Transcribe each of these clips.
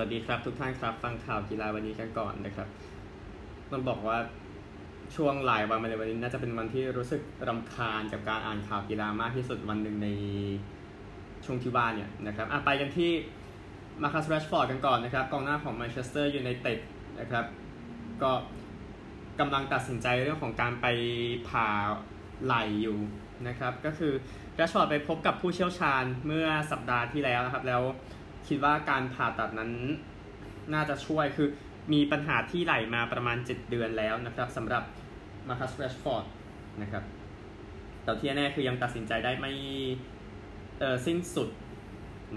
สวัสดีครับทุกท่านครับฟังข่าวกีฬาวันนี้กันก่อนนะครับต้องบอกว่าช่วงหลายวันมาในวันนี้น่าจะเป็นวันที่รู้สึกรำคาญกับการอ่านข่าวกีฬามากที่สุดวันหนึ่งในช่วงที่ผ่านเนี่ยนะครับอะไปกันที่มาคัสแรชฟอร์ดกันก่อนนะครับกองหน้าของแมนเชสเตอร์ยูไนเต็ดนะครับก็กำลังตัดสินใจเรื่องของการไปผ่าไหล่อยู่นะครับก็คือแรชฟอร์ดไปพบกับผู้เชี่ยวชาญเมื่อสัปดาห์ที่แล้วนะครับแล้ว คิดว่าการผ่าตัดนั้นน่าจะช่วยคือมีปัญหาที่ไหล่มาประมาณ 7 เดือนแล้วนะครับสำหรับมาคัสแรชฟอร์ดนะครับแต่ที่แน่คือยังตัดสินใจได้ไม่เออสิ้นสุด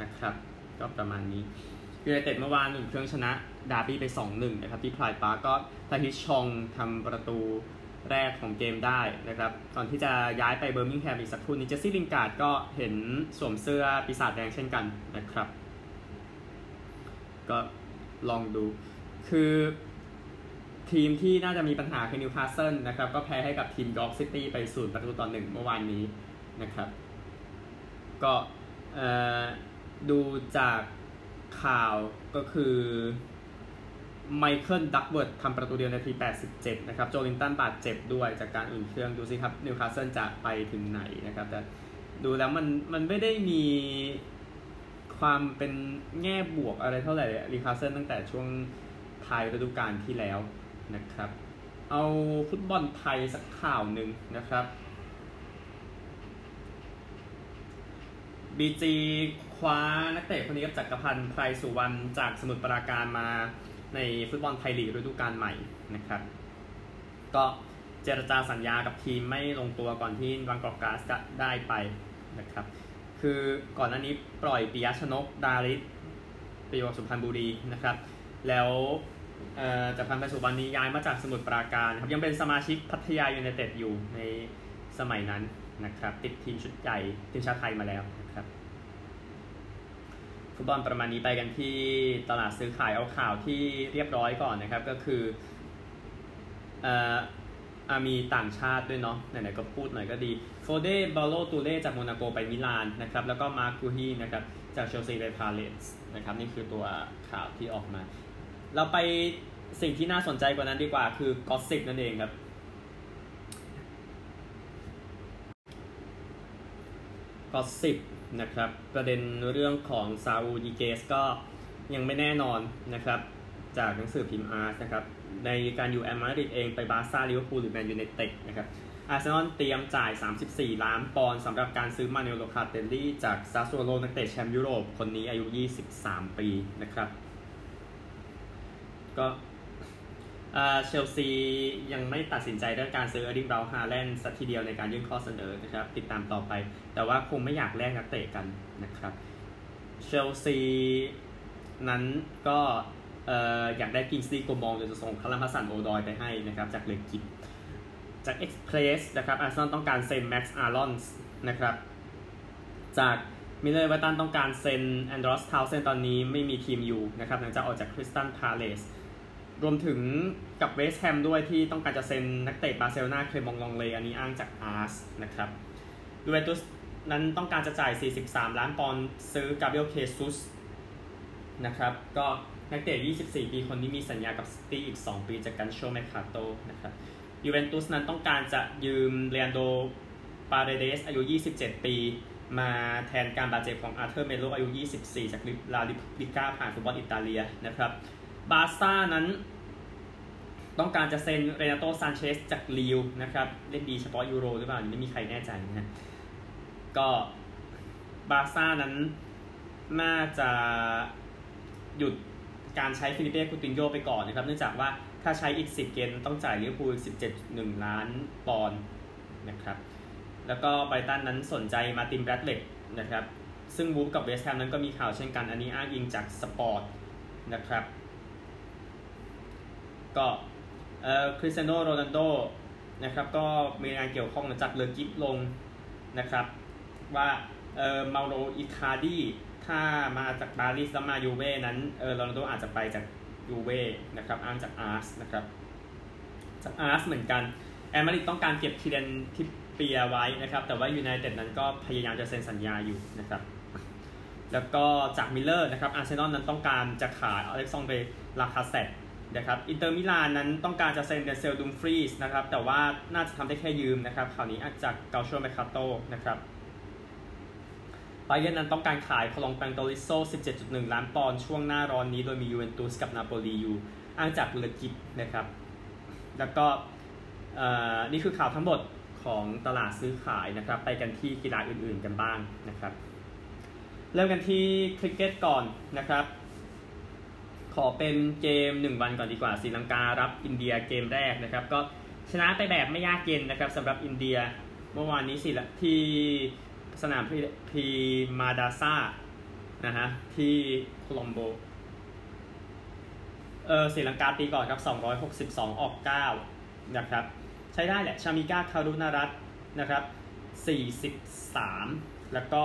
นะครับ ก็ประมาณนี้ยูไนเต็ดเมื่อวานอุ่นเครื่องชนะดาร์บี้ไป 2-1 นะครับ ที่ไพรด์พาร์กทาฮิธชองทำประตูแรกของเกมได้นะครับก่อนที่จะย้ายไปเบอร์มิงแฮมอีกสักครู่นี้เจสซี่ลิงการ์ดก็เห็นสวมเสื้อปีศาจแดงเช่นกันนะครับ ก็ลองดู คือทีมที่น่าจะมีปัญหาคือนิวคาสเซิลนะครับ ก็แพ้ให้กับทีมยอร์กซิตี้ไปศูนย์ประตูต่อหนึ่งเมื่อวานนี้นะครับ ก็ดูจากข่าวก็คือไมเคิลดักเวิร์ดทำประตูเดียวนาที 87 นะครับ โจลินตันบาดเจ็บด้วยจากการอุ่นเครื่องดูสิครับนิวคาสเซิลจะไปถึงไหนนะครับ แต่ดูแล้วมันมันไม่ได้มี ความเป็นแง่บวกอะไรเท่าไหร่นิวคาสเซิลตั้งแต่ช่วงท้ายฤดูกาลที่แล้วนะครับ เอาฟุตบอลไทยสักข่าวหนึ่งนะครับบีจีคว้านักเตะคนนี้กับจักรพันธ์ไพรสุวรรณจากสมุทรปราการมาในฟุตบอลไทยลีกฤดูกาลใหม่นะครับ ก็เจรจาสัญญากับทีมไม่ลงตัวก่อนที่บางกอกกาสจะได้ไปนะครับ คือก่อนหน้านี้ปล่อยปิยชนกดาริสไปอยู่สุพรรณบุรีนะครับ แล้วจากพันธ์ไพสุวรรณนี้ย้ายมาจากสมุทรปราการครับยังเป็นสมาชิกพัทยายูไนเต็ดอยู่ในสมัยนั้นนะครับติดทีมชุดใหญ่ทีมชาติไทยมาแล้วนะครับฟุตบอลประมาณนี้ไปกันที่ตลาดซื้อขายเอาข่าวที่เรียบร้อยก่อนนะครับก็คืออ มีต่างชาติด้วยเนาะไหนๆก็พูดหน่อยก็ดีโฟเดบัลโลตูเร่จากโมนาโกไปมิลานนะครับแล้วก็มาร์กูฮีนะครับจากเชลซีไปพาเลซนะครับนี่คือตัวข่าวที่ออกมา เราไปสิ่งที่น่าสนใจกว่านั้นดีกว่าคือ gossip นั่นเองครับgossip นะครับประเด็นเรื่องของซาอูลญีเกซก็ยังไม่แน่นอนนะครับจากหนังสือพิมพ์อาร์สนะครับ ในการอยู่แอตมาดริดเองไปบาซ่าลิเวอร์พูลหรือแมนยูไนเต็ดนะครับอาร์เซนอลเตรียมจ่าย 34 ล้านปอนด์สำหรับการซื้อมานูเอลโลคาเตลลี่จากซาสซูโอโลนักเตะแชมป์ยุโรป คนนี้อายุ 23 ปีนะครับ ก็เชลซียังไม่ตัดสินใจเรื่องการซื้อเออร์ลิงเบราท์ฮาแลนด์สักทีเดียวในการยื่นข้อเสนอนะครับ ติดตามต่อไป แต่ว่าคงไม่อยากแลกนักเตะกันนะครับ เชลซีนั้นก็ อยากได้คิงส์เลย์โกมองจะส่งคัลลัมฮัดสันโอดอยไปให้นะครับจากเลกิ๊ปจากเอ็กซ์เพรสนะครับอาร์เซนอลต้องการเซ็นแม็กซ์อาร์ลอนส์นะครับจากมิเรอร์เอเวอร์ตันต้องการเซ็นแอนดรอสทาวน์เซนด์ตอนนี้ไม่มีทีมอยู่นะครับหลังจากออกจากคริสตัลพาเลซรวมถึงกับเวสต์แฮมด้วยที่ต้องการจะเซ็นนักเตะบาร์เซโลนาเคลมองลองเลอันนี้อ้างจากอาร์สนะครับยูเวนตุสนั้นต้องการจะจ่าย 43 ล้านปอนด์ซื้อกาเบรียลเชซุสนะครับก็ นักเตะ 24 ปีคนนี้มีสัญญากับซิตี้อีก 2 ปีจากกัลโชแมร์คาโตนะครับยูเวนตุสนั้นต้องการจะยืมเลอันโดรปาเรเดสอายุ 27 ปี มาแทนการบาดเจ็บของอาร์เธอร์เมโลอายุ 24 จากลาลิก้าผ่านฟุตบอลอิตาเลียนะครับบาซ่านั้นต้องการจะเซ็นเรนาโตซานเชสจากลีลนะครับเล่นดีเฉพาะยูโรหรือเปล่าไม่มีใครแน่ใจนะฮะก็บาซ่านั้นน่าจะหยุด การใช้ฟิลิปเป้คูตินโญ่ไปก่อนนะครับ เนื่องจากว่าถ้าใช้อีก 10 เกมต้องจ่ายลิเวอร์พูล17.1 ล้านปอนด์นะครับ แล้วก็ไบรท์ตันนั้นสนใจมาร์ตินเบรธเวทนะครับ ซึ่งวูล์ฟกับเวสต์แฮมนั้นก็มีข่าวเช่นกัน อันนี้อ้างอิงจากสปอร์ตนะครับ ก็เอ่อคริสเตียโนโรนัลโดนะครับก็มีงานเกี่ยวข้องจากเลกิ๊ปลงนะครับ ว่าเอ่อเมาโรอิคาร์ดี ถ้ามาจากปารีสแล้วมายูเว่นั้นเอ่อโรนัลโดอาจจะไปจากยูเว่นะครับอ้างจากอาร์สนะครับจากอาร์สเหมือนกันแอตมาดริดต้องการเก็บคีแรนทริปเปียร์ไว้นะครับ แต่ว่ายูไนเต็ดนั้นก็พยายามจะเซ็นสัญญาอยู่นะครับแล้วก็จากมิเรอร์นะครับอาร์เซนอลนั้นต้องการจะขายอเล็กซานเดรลากาแซตต์นะครับอินเตอร์มิลานนั้นต้องการจะเซ็นเดนเซลดุมฟรีสนะครับแต่ว่าน่าจะทำได้แค่ยืมนะครับคราวนี้อาจจากกัลโชแมร์คาโตนะครับ บาเยิร์นนั้นต้องการขายโกรองแต็งโตลิสโซ่ 17.1 ล้านปอนด์ช่วงหน้าร้อนนี้โดยมียูเวนตุสกับนาโปลีอยู่อ้างจากเลกิ๊ปนะครับ แล้วก็นี่คือข่าวทั้งหมดของตลาดซื้อขายนะครับ ไปกันที่กีฬาอื่นๆกันบ้างนะครับ เริ่มกันที่คริกเก็ตก่อนนะครับ ขอเป็นเกม 1 วันก่อนดีกว่าศรีลังการับอินเดียเกมแรกนะครับ ก็ชนะไปแบบไม่ยากเย็นนะครับสำหรับอินเดีย เมื่อวานนี้สิละที่ สนามพีมาดาซานะฮะที่โคลอมโบเออศรีลังกาตีก่อนครับ 262 ออก 9 นะครับ ใช้ได้แหละ ชามิก้าคารุนารัตนะครับ 43 แล้วก็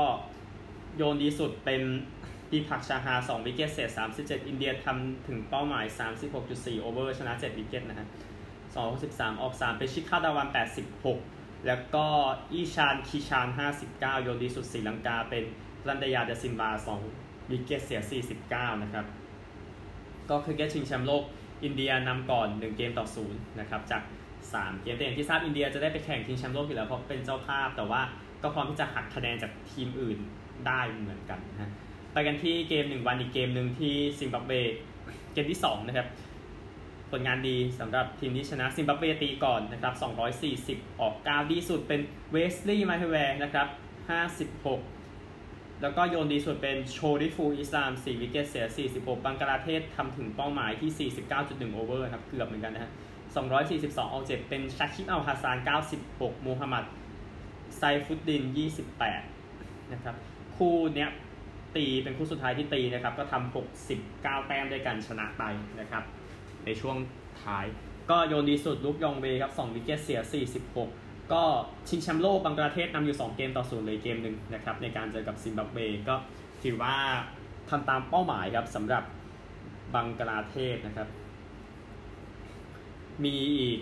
โยนดีสุดเป็นดีพักชาฮาร์ 2 wicket เสีย 37 อินเดียทำถึงเป้าหมาย 36.4 over ชนะ 7 wicket นะฮะ263 ออก3เป็นชิคาร์ดาวาน 86 แล้วก็อีชานคิชาน 59 โยนดีสุดศรีลังกา เป็นธนัญชยาเดซิลวา2 wicket เสีย 49 นะครับ ก็คือเกชิงแชมป์โลกอินเดียนำก่อน 1 เกมต่อ 0 นะครับ จาก 3 เกมแต่อย่างที่ทราบอินเดียจะได้ไปแข่งทีมแชมป์โลกอยู่แล้วเพราะเป็นเจ้าภาพ แต่ว่าก็พร้อมที่จะหักคะแนนจากทีมอื่นได้เหมือนกันนะไปกันที่เกมหนึ่งวันอีกเกมหนึ่งที่ซิมบับเวเกมที่2นะครับ ผลงานดีสำหรับทีมที่ชนะซิมบับเวตีก่อนนะครับ 240 ออก 9 ดีสุดเป็นเวสลีย์มาเทเวเรนะครับ 56 แล้วก็โยนดีสุดเป็นโชริฟุลอิสลาม 4 wicket เสีย 46 บังกลาเทศทำถึงเป้าหมายที่ 49.1 over ครับ เกือบเหมือนกันนะฮะ 242ออก7เป็นชาคิบอัลฮาซาน 96 มูฮัมหมัดไซฟุดดิน 28 นะครับ คู่เนี้ยตีเป็นคู่สุดท้ายที่ตีนะครับ ก็ทำ69 แต้มด้วยกันชนะไปนะครับ ในช่วงท้าย ก็โยนดีสุดลุคจองเวครับ2 wicket เสีย 46 ก็ชิงแชมป์โลกบังกลาเทศนำอยู่ 2 เกมต่อศูนย์เลยเกมหนึ่งนะครับในการเจอกับซิมบับเวก็ถือว่าทำตามเป้าหมายครับสำหรับบังกลาเทศนะครับ มีอีก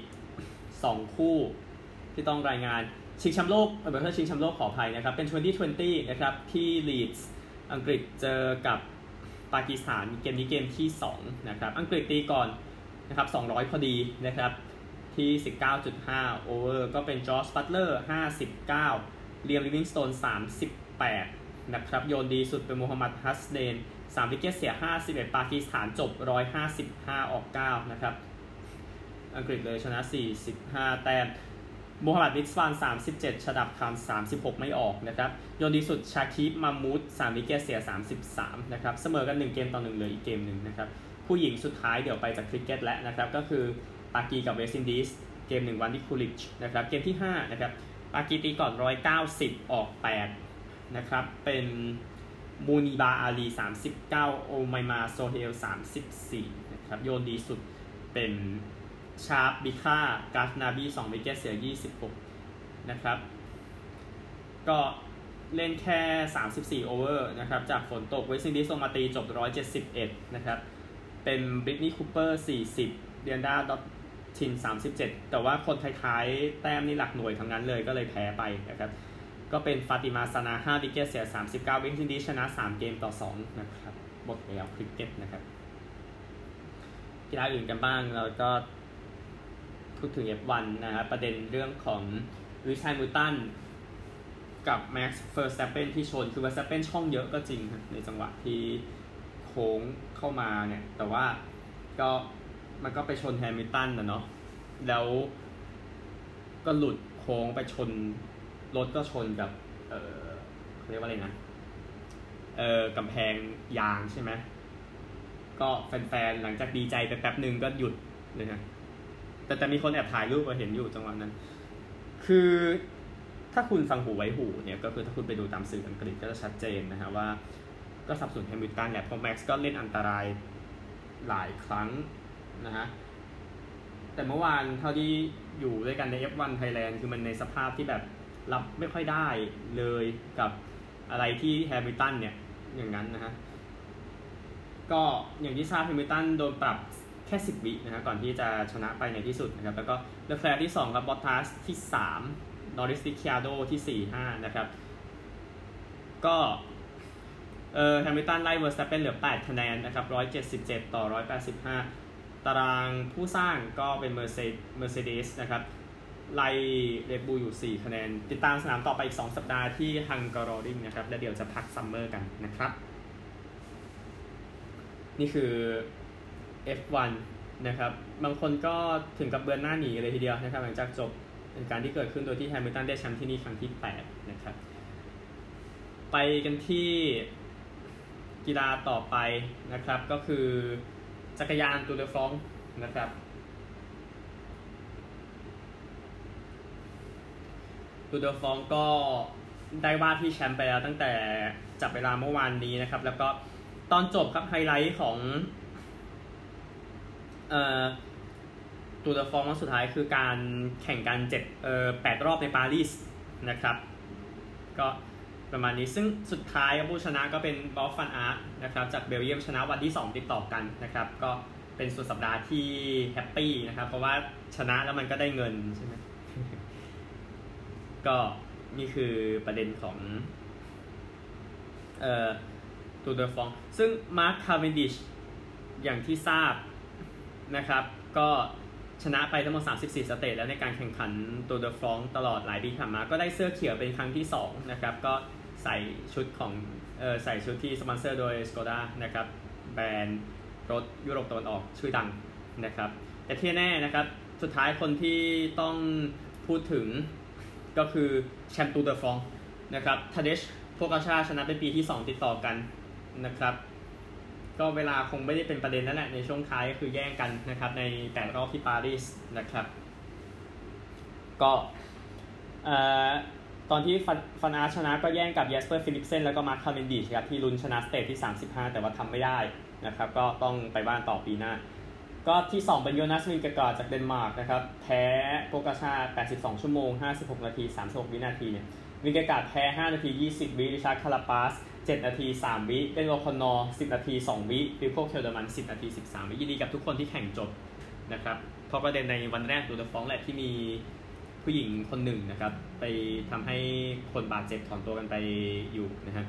2 คู่ที่ต้องรายงานชิงแชมป์โลกเออชิงแชมป์โลกขออภัยนะครับ เป็น 2020 นะครับ ที่ลีดส์อังกฤษเจอกับปากีสถานเกมนี้เกมที่ 2 นะครับ อังกฤษตีก่อน นะครับ200 พอดีนะครับที่ 19.5 over ก็เป็นจอสบัตเลอร์59เลียมลิวิงสโตน38 นะครับ โยนดีสุดเป็นมูฮัมหมัดฮัสเนน3 wicket เสีย 51 ปากีสถานจบ 155 ออก 9 นะครับ อังกฤษเลยชนะ 45 แต้มโมฮัมหมัดริซวาน 37ชาดับคาน36 ไม่ออกนะครับ โยนดีสุดซาคิบมามูด3 wicket เสีย 33 นะครับ เสมอกัน 1 เกมต่อ 1เลยอีกเกมหนึ่งนะครับ ผู้หญิงสุดท้ายเดี๋ยวไปจากคริกเก็ตแล้วนะครับ ก็คือปากีกับเวสต์อินดีสเกม 1 วันที่คูลิดจ์นะครับเกมที่ 5 นะครับ ปากีตีก่อน 190 ออก 8 นะครับ เป็นมูนีบาอาลี 39 โอไมมาโซเฮล 34 นะครับ โยนดีสุดเป็นชาบิกากัซนาบีสอง wicket เสียยี่สิบหกนะครับ ก็เล่นแค่สามสิบสี่ over นะครับ จากฝนตกเวสต์อินดีสลงมาตีจบร้อยเจ็ดสิบเอ็ดนะครับ เป็นบริตนีย์คูเปอร์สี่สิบเดียนดราดอตตินสามสิบเจ็ดแต่ว่าคนท้ายๆ แต้มนี่หลักหน่วยทั้งนั้นเลยก็เลยแพ้ไปนะครับ ก็เป็นฟาติมาซานาห้า wicket เสียสามสิบเก้าเวสต์อินดีสชนะสามเกมต่อสองนะครับหมดแล้วคริกเก็ตนะครับกีฬาอื่นกันบ้างเราก็พูดถึง F1 นะครับประเด็นเรื่องของลูอิสแฮมิลตันกับแม็กซ์เวอร์สเตปเปนที่ชน คือเวอร์สเตปเปนช่องเยอะก็จริงในจังหวะที่ ค้งเข้ามาเนี่ย แต่ว่าก็มันก็ไปชนแฮมิลตันนะเนาะแล้วก็หลุดโค้งไปชน รถก็ชนกับ เออเขาเรียกว่าอะไรนะ เออกำแพงยางใช่ไหมก็แฟนๆ หลังจากดีใจไปแป๊บหนึ่งก็หยุดเลยนะแต่แต่มีคนแอบถ่ายรูปมาเห็นอยู่จังหวะนั้น คือถ้าคุณฟังหูไว้หูเนี่ยก็คือถ้าคุณไปดูตามสื่ออังกฤษก็จะชัดเจนนะฮะว่า ก็สนับสนุนแฮมิลตันแหละเพราะแม็กซ์ก็เล่นอันตรายหลายครั้งนะฮะแต่เมื่อวานเท่าที่อยู่ด้วยกันใน F1 Thailand คือมันในสภาพที่แบบรับไม่ค่อยได้เลยกับอะไรที่แฮมิลตันเนี่ย อย่างนั้นนะฮะ ก็อย่างที่ทราบแฮมิลตันโดนปรับแค่ 10 วินะครับก่อนที่จะชนะไปในที่สุดนะครับ แล้วก็เลแคลร์ที่ 2 ครับบอตทัสที่3นอริสริคคิอาร์โดที่ 4 5 นะครับ ก็ เออแฮมิลตันไล่เวอร์สแตปเปนเหลือ 8 คะแนนนะครับ 177 ต่อ 185 ตารางผู้สร้างก็เป็นเมอร์เซเมอร์เซเดสนะครับ ไล่เรดบูลอยู่ 4 คะแนน ติดตามสนามต่อไปอีก 2 สัปดาห์ที่ฮังกาโรริงนะครับ แล้วเดี๋ยวจะพัก summer กันนะครับ นี่คือ F1 นะครับ บางคนก็ถึงกับเบือนหน้าหนีเลยทีเดียวนะครับ หลังจากจบการที่เกิดขึ้นโดยที่แฮมิลตันได้แชมป์ที่นี่ครั้งที่ 8 นะครับ ไปกันที่ กีฬาต่อไปนะครับ ก็คือจักรยานตูเดฟรองนะครับตูเดฟรองก็ได้ว่าที่แชมป์ไปแล้วตั้งแต่จับเวลาเมื่อวานนี้นะครับ แล้วก็ตอนจบครับไฮไลท์ของเอ่อตูเดฟรองสุดท้ายคือการแข่งกันเจ็ดเอ่อแปดรอบในปารีสนะครับ ก็ ประมาณนี้ซึ่งสุดท้ายผู้ชนะก็เป็นบอฟฟันอาร์ตนะครับจากเบลเยียมชนะวันที่ 2 ติดต่อกันนะครับก็เป็นสุดสัปดาห์ที่แฮปปี้นะครับ เพราะว่าชนะแล้วมันก็ได้เงินใช่ไหมก็นี่คือประเด็นของเอ่อตูร์เดอฟรองซ์ ซึ่งมาร์คคาร์เวนดิชอย่างที่ทราบนะครับ ก็ ชนะไปทั้งหมด 34 stage แล้วในการแข่งขันตูร์เดอฟรองซ์ตลอดหลายปีผ่านมา ก็ได้เสื้อเขียวเป็นครั้งที่ 2 นะครับ ก็ใส่ชุดของเออใส่ชุดที่สปอนเซอร์โดย Skoda นะครับแบรนด์รถยุโรปตะวันออกชื่อดังนะครับ แต่ที่แน่นะครับสุดท้ายคนที่ต้องพูดถึงก็คือแชมป์ตูร์เดอฟรองซ์นะครับทาเดชโพกาชาชนะเป็นปีที่ 2 ติดต่อกันนะครับ ก็เวลาคงไม่ได้เป็นประเด็นนั่นแหละในช่วงท้ายก็คือแย่งกันนะครับในแต่รอบที่ปารีสนะครับ ก็ตอนที่ฟานอาร์ตชนะก็แย่งกับเยสเปอร์ฟิลิปเซนแล้วก็มาร์คคาร์เมนดิชครับที่ลุ้นชนะ stage ที่ 35 แต่ว่าทำไม่ได้นะครับ ก็ต้องไปบ้านต่อปีหน้า ก็ที่ 2 เป็นโยนัสวินเกการ์ดจากเดนมาร์กนะครับ แพ้โพกาชา 82 ชั่วโมง 56 นาที 36 วินาทีเนี่ยวินเกการ์ดแพ้ 5 นาที 20 วิริชาร์ดคาราปาส 7 นาที 3 วิเบนโอคอนเนอร์10 นาที 2 วิวิลโคเคลเดอร์มัน 10 นาที 13 วิยินดีกับทุกคนที่แข่งจบนะครับเพราะประเด็นในวันแรกตูร์เดอฟรองซ์แหละที่มีผู้หญิงคนหนึ่งนะครับ ไปทำให้คนบาดเจ็บถอนตัวกันไปอยู่นะฮะ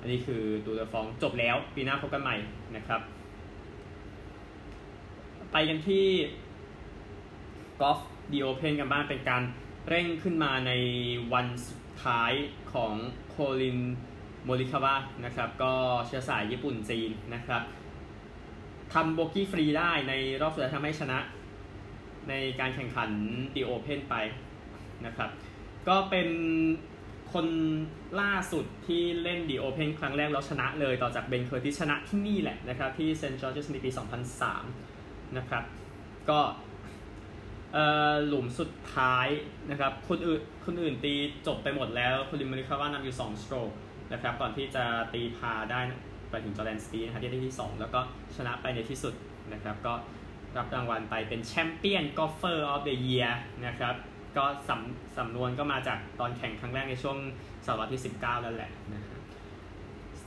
อันนี้คือตูเดฟองจบแล้วปีหน้าพบกันใหม่นะครับ ไปกันที่กอล์ฟดีโอเพนกันบ้างเป็นการเร่งขึ้นมาในวันสุดท้าย ของโคลินโมริคาวะนะครับ ก็เชื้อสายญี่ปุ่นจีนนะครับทำโบกี้ฟรีได้ในรอบสุดท้ายทำให้ชนะ ในการแข่งขัน The Open ไปนะครับ ก็เป็นคนล่าสุดที่เล่น The Open ครั้งแรกแล้วชนะเลยต่อจากเบนเคอร์ติสชนะที่นี่แหละนะครับ ที่เซนต์จอร์จส์ในปี 2003 นะครับ ก็ หลุมสุดท้ายนะครับคนอื่นคนอื่นตีจบไปหมดแล้วคอลลินโมริคาวะนำอยู่2 stroke นะครับก่อนที่จะตี par ได้ไปถึงจอแดนสตีนะครับที่ได้ที่ 2 แล้วก็ชนะไปในที่สุดนะครับก็รับรางวัลไปเป็น Champion Golfer of the Year นะครับก็สำสำนวนก็มาจากตอนแข่งครั้งแรกในช่วงศตวรรษที่ 19นั่นแหละนะครับ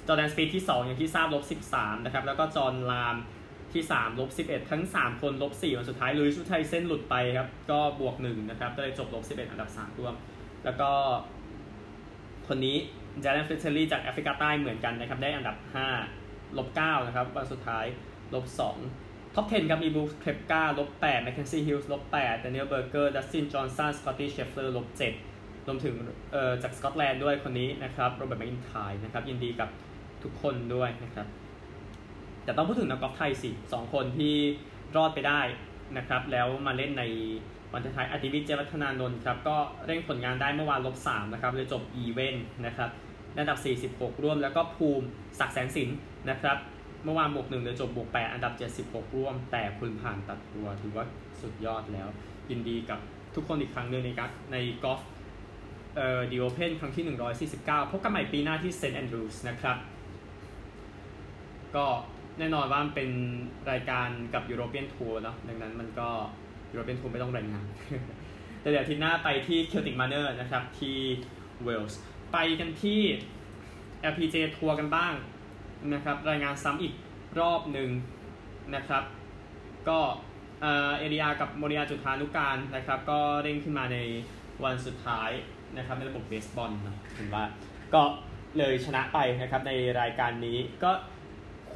จอร์แดนสปีธที่ 2 อย่างที่ทราบลบ 13 นะครับ แล้วก็จอนราห์ม ที่3ลบ11 ทั้ง 3 คนลบ4วันสุดท้ายลุยส์อุสต์ไทเซนหลุดไปครับ ก็บวก1นะครับก็เลยจบลบ11 อันดับ 3 ร่วม แล้วก็ คนนี้ดีแลนฟริตเทลลีจากแอฟริกาใต้เหมือนกันนะครับ ได้อันดับ 5 ลบ9นะครับวันสุดท้ายลบ2 top 10 ครับ มีบรูคส์เคปกาลบ8แมคเคนซี่ฮิวส์ลบ8แดเนียลเบอร์เกอร์ดัสตินจอห์นสันสกอตตี้เชฟเฟลอร์ลบ7รวมถึงเอ่อจากสกอตแลนด์ด้วยคนนี้นะครับโรเบิร์ตแมคอินไทร์นะครับยินดีกับทุกคนด้วยนะครับ แต่ต้องพูดถึงนักกอล์ฟไทยสิสองคนที่รอดไปได้นะครับ แล้วมาเล่นในวันท้ายอติวิชญ์เจนวัฒนานนท์ครับ ก็เร่งผลงานได้เมื่อวานลบ3นะครับเลยจบอีเวนต์นะครับอันดับ 46 ร่วม แล้วก็ภูมิศักแสงสินนะครับ เมื่อวานบวก1เลยจบบวก8อันดับ 76 ร่วม แต่คุณผ่านตัดตัวถือว่าสุดยอดแล้ว ยินดีกับทุกคนอีกครั้งหนึ่งในกัในกอล์ฟเอ่อ The Open ครั้งที่ 149 พบกันใหม่ปีหน้าที่ St Andrews นะครับ ก็ แน่นอนว่ามันเป็นรายการกับ European Tour เนาะดังนั้นมันก็European Tour ไม่ต้องรายงานแต่เดี๋ยวปีหน้าไปที่ Celtic Manor นะครับที่เวลส์ไปกันที่ LPG ทัวร์กันบ้างนะครับรายงานซ้ำอีกรอบหนึ่งนะครับ ก็เอรียากับโมรียา จุฑานุกาลนะครับ ก็เร่งขึ้นมาในวันสุดท้ายนะครับ ในระบบ best ball นะเห็นว่าก็เลยชนะไปนะครับในรายการนี้ก็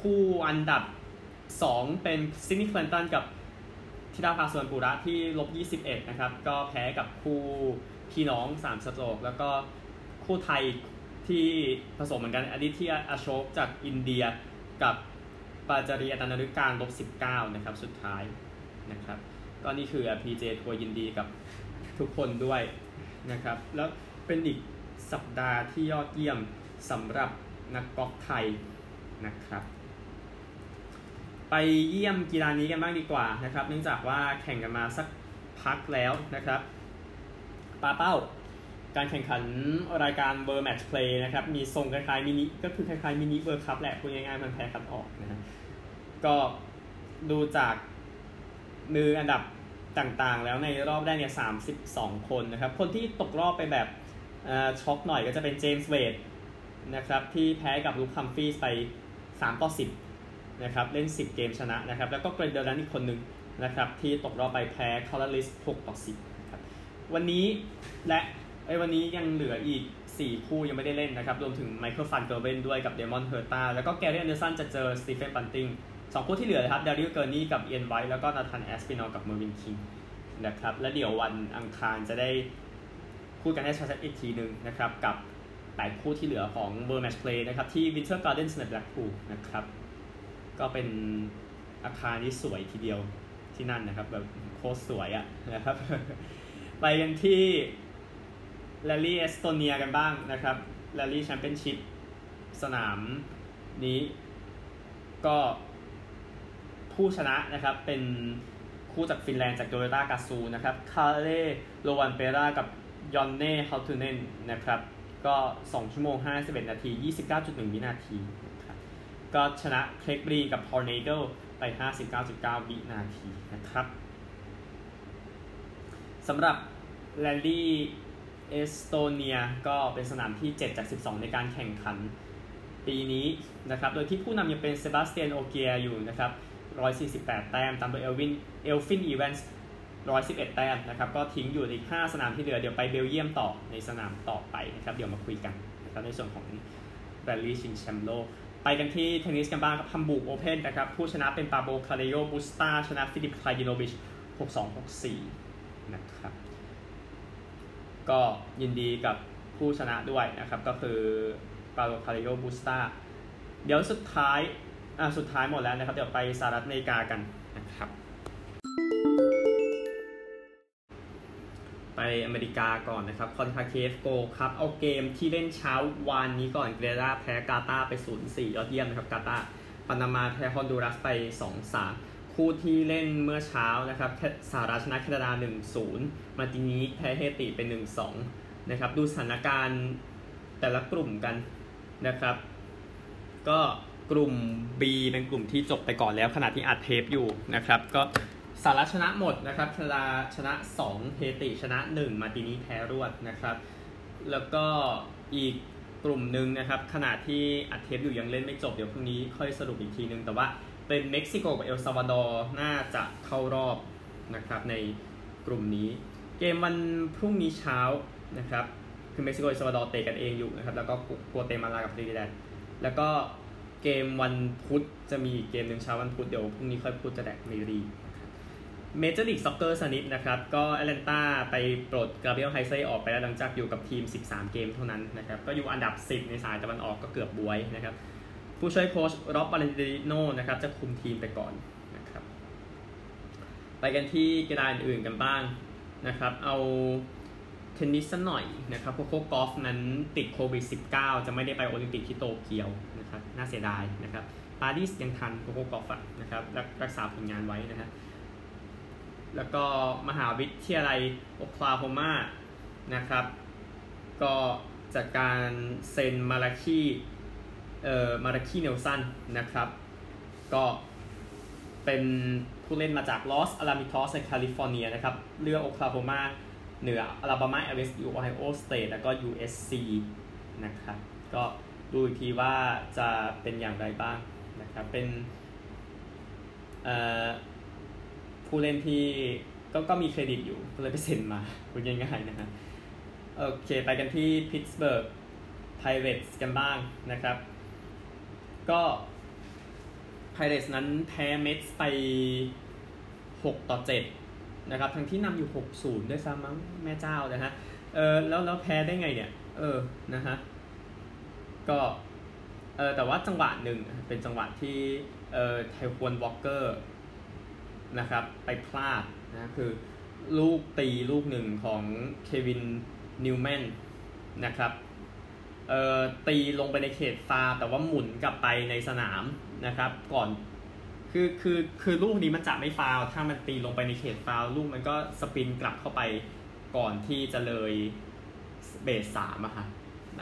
คู่อันดับ 2 เป็น Cydney Clanton กับธิดาภา สุวัณณะปุระที่ลบ21นะครับ ก็แพ้กับคู่พี่น้อง 3 stroke แล้วก็คู่ไทยที่ผสมเหมือนกัน Aditi Ashok จากอินเดียกับปาจรีย์ อนันต์นฤการลบ19นะครับ สุดท้ายนะครับ ก็นี่คือ PJ ทัวร์ยินดีกับทุกคนด้วยนะครับ แล้วเป็นอีกสัปดาห์ที่ยอดเยี่ยมสำหรับนักกอล์ฟไทยนะครับ ไปเยี่ยมกีฬานี้กันบ้างดีกว่านะครับ เนื่องจากว่าแข่งกันมาสักพักแล้วนะครับปาเป้า การแข่งขันรายการ World Matchplay นะครับ มีทรงคล้ายๆมินิ ก็คือคล้ายๆ mini World Cup แหละพูดง่ายๆมันแพ้คัดออกนะฮะก็ดูจากมืออันดับต่างๆ แล้วในรอบแรกเนี่ย32คนนะครับ คนที่ตกรอบไปแบบช็อกหน่อยก็จะเป็น James Wade นะครับ ที่แพ้กับ Luke Humphries ไป3ต่อ10 นะครับเล่น 10 เกมชนะนะครับแล้วก็ Glen Durrant อีกคนหนึ่งนะครับที่ตกรอบไปแพ้ Callan Rydz 6ต่อ10นะครับวันนี้และไอ้วันนี้ยังเหลืออีก 4 คู่ยังไม่ได้เล่นนะครับรวมถึง Michael van Gerwen ด้วยกับ Damon Heta แล้วก็ Gary Anderson จะเจอ Stephen Bunting สองคู่ที่เหลือนะครับ Daryl Gurney กับ Ian White แล้วก็ Nathan Aspinall กับ Mervyn Kingนะครับและเดี๋ยววันอังคารจะได้พูดกันให้ชัดๆอีกทีหนึ่งนะครับกับแปดคู่ที่เหลือของ World Matchplay นะครับที่ Winter Gardens ใน Blackpool นะครับ ก็เป็นอาคารที่สวยทีเดียวที่นั่นนะครับ แบบโคตรสวยอะนะครับ ไปกันที่แรลลี่เอสโตเนียกันบ้างนะครับ Rally Championship สนามนี้ก็ผู้ชนะนะครับเป็นคู่จากฟินแลนด์จาก Toyota Gazoo นะครับ Kalle Rovanperä กับ Jonne Halttunen นะครับ ก็ 2 ชั่วโมง 51 นาที 29.1 วินาทีนะครับ ก็ชนะ Craig Breen กับ Paul Nagle ไป 59.9 วินาทีนะครับสำหรับแรลลี่เอสโตเนียก็เป็นสนามที่ 7 จาก 12 ในการแข่งขันปีนี้นะครับ โดยที่ผู้นำยังเป็น Sébastien Ogier อยู่นะครับ 148 แต้ม ตามโดย Elvin Elfyn Evans 111 แต้มนะครับ ก็ทิ้งอยู่อีก 5 สนามที่เหลือ เดี๋ยวไปเบลเยียมต่อในสนามต่อไปนะครับ เดี๋ยวมาคุยกันนะครับในส่วนของแรลลี่ชิงแชมป์โลก ไปกันที่เทนนิสกันบ้างครับ Hamburg Open นะครับ ผู้ชนะเป็น Pablo Carreño Busta ชนะ Filip Krajinović 6264 นะครับ ก็ยินดีกับผู้ชนะด้วยนะครับ ก็คือปาโบคาเรโยบูสตาเดี๋ยวสุดท้าย อ่าสุดท้ายหมดแล้วนะครับ เดี๋ยวไปสหรัฐอเมริกากันนะครับ อเมริกาก่อนนะครับคอนคาเคฟโกครับ เอาเกมที่เล่นเช้าวานนี้ก่อนเกรดาแพ้กาตาไป 0-4 ยอดเยี่ยมนะครับกาตาปานามาแพ้ฮอนดูรัสไป 2-3 คู่ที่เล่นเมื่อเช้านะครับสหรัฐชนะแคนาดา 1-0 มาตินีแพ้เฮติไป 1-2 นะครับ ดูสถานการณ์แต่ละกลุ่มกันนะครับ ก็กลุ่ม B เป็นกลุ่มที่จบไปก่อนแล้วขณะที่อัดเทปอยู่นะครับ ก็ สหรัฐชนะหมดนะครับแคนาดาชนะ 2 เฮติชนะ 1 มาตินีแพ้รวดนะครับ แล้วก็อีกกลุ่มหนึ่งนะครับ ขณะที่อัดเทปอยู่ยังเล่นไม่จบเดี๋ยวพรุ่งนี้ค่อยสรุปอีกทีนึง แต่ว่าเป็นเม็กซิโกกับเอลซาวาดอร์น่าจะเข้ารอบนะครับในกลุ่มนี้ เกมวันพรุ่งนี้เช้านะครับคือเม็กซิโกเอลซาวาดอร์เตะกันเองอยู่นะครับ แล้วก็กัวเตมาลากับทรินิแดดแล้วก็เกมวันพุธจะมีเกมหนึ่งเช้าวันพุธเดี๋ยวพรุ่งนี้ค่อยพูดจะแดกเมรี Major League Soccer สักนิดนะครับ ก็แอตแลนตาไปปลด Gabriel Heinze ออกไปแล้วหลังจากอยู่กับทีม 13 เกมเท่านั้นนะครับ ก็อยู่อันดับ 10 ในสายตะวันออกก็เกือบบ๊วยนะครับ ผู้ช่วยโค้ช Rob Valentino นะครับจะคุมทีมไปก่อนนะครับ ไปกันที่กีฬาอื่นๆกันบ้างนะครับ เอาเทนนิสสักหน่อยนะครับ Coco Gauff นั้นติดโควิด -19 จะไม่ได้ไปโอลิมปิกที่โตเกียวนะครับ น่าเสียดายนะครับ ปารีสยังทัน Coco Gauff นะครับรักษาผลงานไว้นะครับ แล้วก็มหาวิทยาลัยโอคลาโฮมานะครับ ก็จากการเซ็น Malachi เอ่อ Malachi Nelson นะครับ ก็เป็นผู้เล่นมาจาก Los Alamitos ในแคลิฟอร์เนียนะครับ เลือกโอคลาโฮมาเหนืออลาบามา LSU Ohio State แล้วก็ USC นะครับ ก็ดูอีกทีว่าจะเป็นอย่างไรบ้างนะครับ เป็นเอ่อ ผู้เล่นที่ก็ก็มีเครดิตอยู่ก็เลยไปเซ็นมาพูดง่ายๆนะฮะโอเคไปกันที่พิตสเบิร์ก Pirates กันบ้างนะครับ ก็ไพเรสนั้นแพ้เมทไป 6 ต่อ 7 นะครับ ทั้งที่นำอยู่ 6-0 ด้วยซ้ำมั้งแม่เจ้านะฮะเออแล้วแล้วแพ้ได้ไงเนี่ย เออนะฮะก็เออแต่ว่าจังหวะหนึ่งเป็นจังหวะที่เออ Taijuan Walker นะครับ ไปพลาดนะคือลูกตีลูกหนึ่งของ Kevin Newman นะครับเอ่อตีลงไปในเขตฟาวล์แต่ว่าหมุนกลับไปในสนามนะครับก่อนคือคือคือลูกนี้มันจะไม่ฟาวล์ถ้ามันตีลงไปในเขตฟาวล์ลูกมันก็ spin กลับเข้าไปก่อนที่จะเลยเบสสามอะค่ะ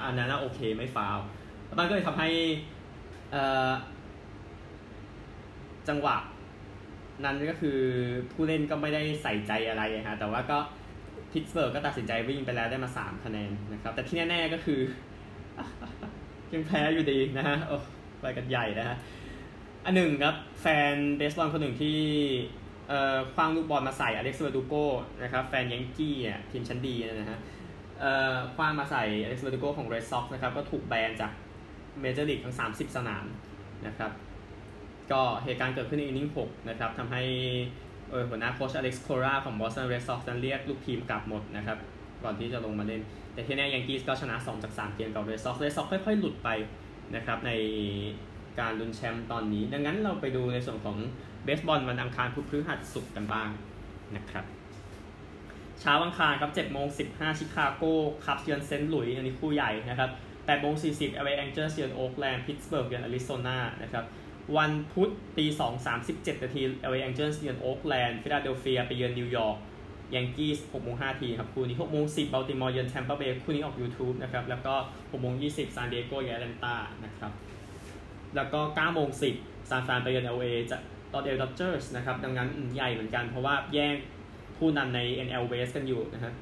อันนั้นโอเคไม่ฟาวล์มันก็เลยทำให้จังหวะ นั้นก็คือผู้เล่นก็ไม่ได้ใส่ใจอะไรฮะแต่ว่าก็พิตสเบิร์กก็ตัดสินใจวิ่งไปแล้วได้มา 3 คะแนนนะครับ แต่ที่แน่ๆก็คือยังแพ้อยู่ดีนะฮะโอ้ไปกันใหญ่นะฮะอันหนึ่งครับแฟนเบสบอลคนหนึ่งที่เอ่อคว้างลูกบอลมาใส่อเล็กซ์เวอร์ดูโก้นะครับแฟนยังกี้อะทีมชั้นดีนะฮะเอ่อคว้างมาใส่อเล็กซ์เวอร์ดูโก้ของเรดซ็อกนะครับก็ถูกแบนจากเมเจอร์ลีกทั้ง 30 สนามนะครับ ก็เหตุการณ์เกิดขึ้นใน inning 6นะครับทำให้เออหัวหน้าโค้ชอเล็กซ์โคราของบอสตันเรดซ็อกซ์นั้นเรียกลูกทีมกลับหมดนะครับก่อนที่จะลงมาเล่น แต่ที่แน่ยังกีสก็ชนะ 2 จาก 3 เกมกับเรดซ็อกซ์เรดซ็อกซ์ค่อยๆ หลุดไปนะครับในการลุ้นแชมป์ตอนนี้ ดังนั้นเราไปดูในส่วนของเบสบอลวันอังคารพุธพฤหัสศุกร์กันบ้างนะครับเช้าอังคารครับ7โมง15 ชิคาโก้คับเยือนเซนต์หลุยส์อันนี้คู่ใหญ่นะครับ8โมง40แอลเอแองเจิลส์เยือนโอ๊กแลนด์พิตสเบิร์กเยือนอาริโซนานะครับ วันพุธตี2 37นาทีแอลเอแองเจิลส์เยือนโอ๊กแลนด์ฟิลาเดลเฟียไปเยือนนิวยอร์กยังกี้6โมง5ทีครับคู่นี้6โมง10บัลติมอร์เยือนแทมเปอร์เบย์คู่นี้ออก YouTube นะครับ แล้วก็6โมง20ซานดิเอโกเยือนแอตแลนตานะครับ แล้วก็9โมง10ซานฟรานไปเยือน LA จะตอดแอลเอดอดเจอร์สนะครับ ดังนั้นใหญ่เหมือนกันเพราะว่าแย่งผู้นำใน NL West กันอยู่นะครับ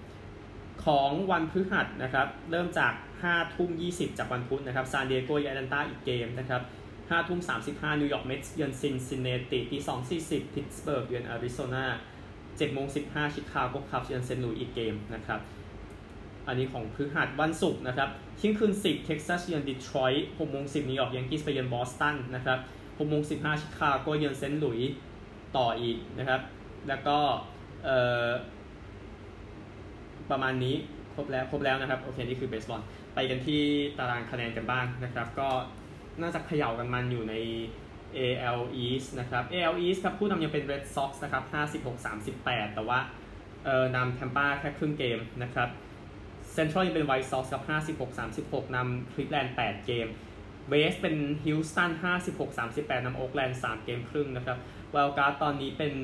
ของวันพฤหัสนะครับ เริ่มจาก5ทุ่ม20 จากวันพุธนะครับซานดิเอโกเยือนแอตแลนตาอีกเกมนะครับ 5ทุ่ม35นิวยอร์กเมทส์เยือนซินซินเนติตี2 40พิตสเบิร์กเยือนอาริโซนา7โมง15ชิคาโกคับเยือนเซนต์หลุยส์อีกเกมนะครับ อันนี้ของพฤหัสวันศุกร์นะครับเที่ยงคืน10เท็กซัสเยือนดีทรอยต์6โมง10นิวยอร์กยังกี้ไปเยือนบอสตันนะครับ6โมง15ชิคาโกเยือนเซนต์หลุยส์ต่ออีกนะครับ แล้วก็เอ่อประมาณนี้ครบแล้วครบแล้วนะครับ โอเค นี่คือเบสบอล ไปกันที่ตารางคะแนนกันบ้างนะครับ ก็ น่าจะเขย่ากันมันอยู่ใน AL East นะครับ AL East ครับผู้นำยังเป็น Red Sox นะครับ 56-38 แต่ว่าเอ่อนำแทมปาแค่ครึ่งเกมนะครับ Central ยังเป็น White Sox ครับ56-36 นำ Cleveland 8เกม West เป็น Houston 56-38 นำ Oakland 3เกมครึ่งนะครับ Wild Card ตอนนี้เป็น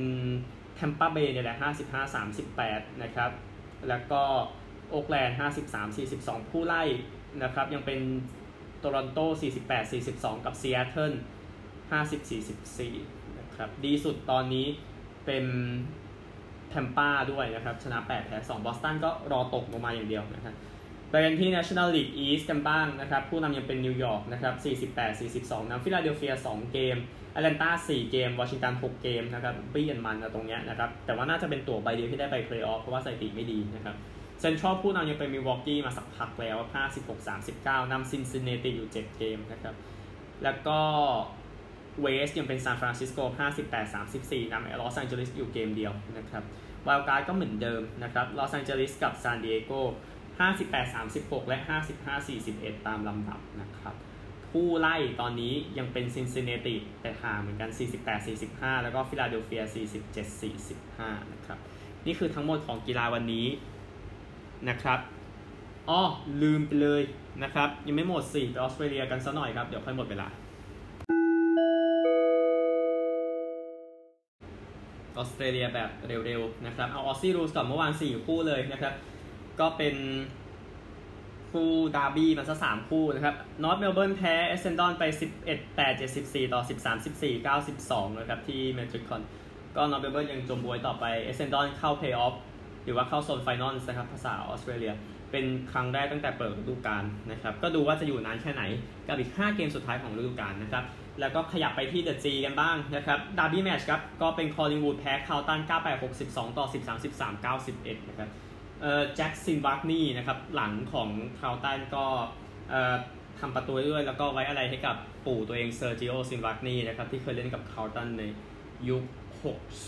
Tampa Bay เนี่ยแหละ 55-38 นะครับ แล้วก็ Oakland 53-42 ผู้ไล่นะครับ ยังเป็น โตรอนโต 48-42 กับซีแอตเทิล50-44 นะครับ ดีสุดตอนนี้เป็นแทมปาด้วยนะครับ ชนะ 8 แพ้ 2 บอสตันก็รอตกลงมาอย่างเดียวนะครับไปกันที่ National League East กันบ้างนะครับ ผู้นำยังเป็นนิวยอร์กนะครับ 48-42นำฟิลาเดลเฟีย 2 เกมแอตแลนตา 4 เกม วอชิงตัน 6 เกมนะครับบี้กันมันนะตรงเนี้ยนะครับ แต่ว่าน่าจะเป็นตั๋วใบเดียวที่ได้ไปเพลย์ออฟเพราะว่าสถิติไม่ดีนะครับ เซนทรัลผู้นำยังเป็นมิลวอกกี้มาสักพักแล้ว 56-39นำซินซินเนติอยู่ 7 เกมนะครับ แล้วก็ West ยังเป็นซานฟรานซิสโก 58-34นำลอสแองเจลิสอยู่เกมเดียวนะครับ Wild Card ก็เหมือนเดิมนะครับลอสแองเจลิสกับซานดิเอโก 58-36 และ 55-41 ตามลำดับนะครับ ผู้ไล่ตอนนี้ยังเป็นซินซินเนติแต่ห่างเหมือนกัน 48-45 แล้วก็ฟิลาเดลเฟีย 47-45 นะครับ นี่คือทั้งหมดของกีฬาวันนี้ นะครับอ๋อลืมไปเลยนะครับ ยังไม่หมดสิไปออสเตรเลียกันซะหน่อยครับ เดี๋ยวค่อยหมดเวลาออสเตรเลียแบบเร็วๆนะครับ เอา Aussie Rules ก่อนเมื่อวาน 4 คู่เลยนะครับ ก็เป็นคู่ดาร์บี้มันซะสามคู่นะครับนอร์ทเมลเบิร์นแพ้เอเซนดอนไป 11 8 74 ต่อ 13 14 92นะครับที่เมทริคอนก็นอร์ทเมลเบิร์นยังจมบ๊วยต่อไปเอเซนดอนเข้าเพลย์ออฟ หรือว่าเข้าโซน final นะครับภาษาออสเตรเลีย เป็นครั้งแรกตั้งแต่เปิดฤดูกาลนะครับ ก็ดูว่าจะอยู่นานแค่ไหนกับอีก 5 เกมสุดท้ายของฤดูกาลนะครับ แล้วก็ขยับไปที่ The G กันบ้างนะครับดาร์บี้แมตช์ครับ ก็เป็นคอลลิงวูดแพ้คาร์ลตัน 9 8 62 ต่อ 13 13 91 นะครับเอ่อแจ็คซิลวักนี่นะครับ หลังของคาร์ลตันก็เอ่อทำประตูด้วย แล้วก็ไว้อาลัยให้กับปู่ตัวเองเซอร์จิโอซิลวักนี่นะครับ ที่เคยเล่นกับคาร์ลตันในยุค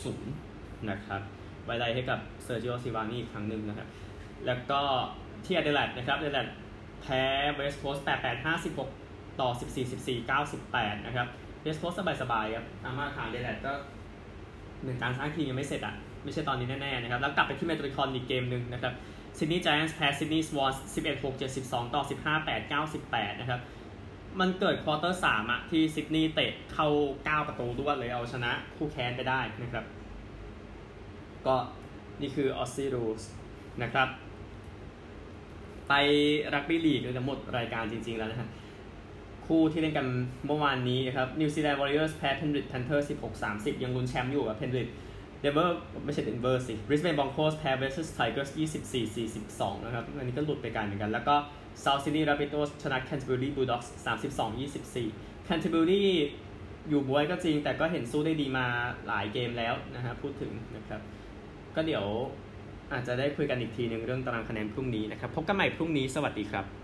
60 นะครับ ไว้อาลัยให้กับเซอร์จิโอซิลวักนี่อีกครั้งหนึ่งนะครับ แล้วก็ที่อเดเลดนะครับอเดเลดแพ้เวสต์โคสต์8 8 56ต่อ14 14 98นะครับเวสต์โคสต์สบายๆครับตามมาตรฐานอเดเลดก็หนึ่งการสร้างทีมยังไม่เสร็จอะ ไม่ใช่ตอนนี้แน่ๆนะครับ แล้วกลับไปที่เมทริคอนอีกเกมหนึ่งนะครับซิดนีย์ i จ n นส์แพ้ซิดนีย์สวอน11 6 72ต่อ15 8 98นะครับมันเกิด quarter สามอะที่ซิดนีย์เตะเข้า 9 ประตูรวดเลยเอาชนะคู่แค้นไปได้นะครับ ก็นี่คือ Aussie Rules นะครับ ไปรักบี้ลีกเราจะหมดรายการจริง ๆ แล้วนะครับคู่ที่เล่นกันเมื่อวานนี้นะครับนิวซีแลนด์วอริเออร์สแพ้เพนริดแพนเทอร์16 30ยังลุ้นแชมป์อยู่กับเพนริดเดเวอร์ไม่ใช่เดนเวอร์สิบริสเบนบรองโคส์แพ้เวสต์ไทเกอร์ส24 42นะครับ อันนี้ก็หลุดไปกันเหมือนกัน แล้วก็เซาท์ซิดนีย์รับบิโตสชนะแคนเทอร์เบอรี่บูลด็อกส์32 24แคนเทอร์เบอรี่อยู่บ๊วยก็จริงแต่ก็เห็นสู้ได้ดีมาหลายเกมแล้วนะฮะพูดถึงนะครับ ก็เดี๋ยวอาจจะได้คุยกันอีกทีหนึ่งเรื่องตารางคะแนนพรุ่งนี้นะครับ พบกันใหม่พรุ่งนี้สวัสดีครับ